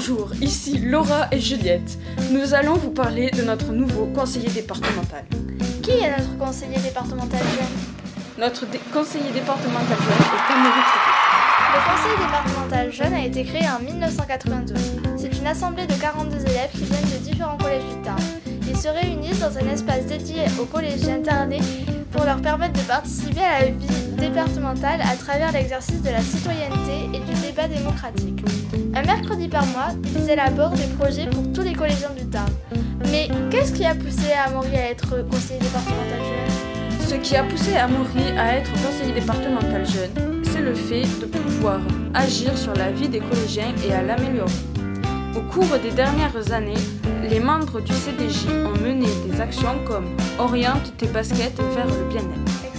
Bonjour, ici Laura et Juliette. Nous allons vous parler de notre nouveau conseiller départemental. Qui est notre conseiller départemental jeune Notre dé- conseiller départemental jeune est Amaury. Le conseil départemental jeune a été créé en 1992. C'est une assemblée de 42 élèves qui viennent de différents collèges du Tarn. Ils se réunissent dans un espace dédié aux collégiens tarnais pour leur permettre de participer à la vie départementale à travers l'exercice de la citoyenneté et du débat démocratique. Un mercredi par mois, ils élaborent des projets pour tous les collégiens du Tarn. Mais qu'est-ce qui a poussé Amaury à être conseiller départemental jeune? Ce qui a poussé Amaury à être conseiller départemental jeune, c'est le fait de pouvoir agir sur la vie des collégiens et à l'améliorer. Au cours des dernières années, les membres du CDJ ont mené des actions comme Oriente tes baskets vers le bien-être.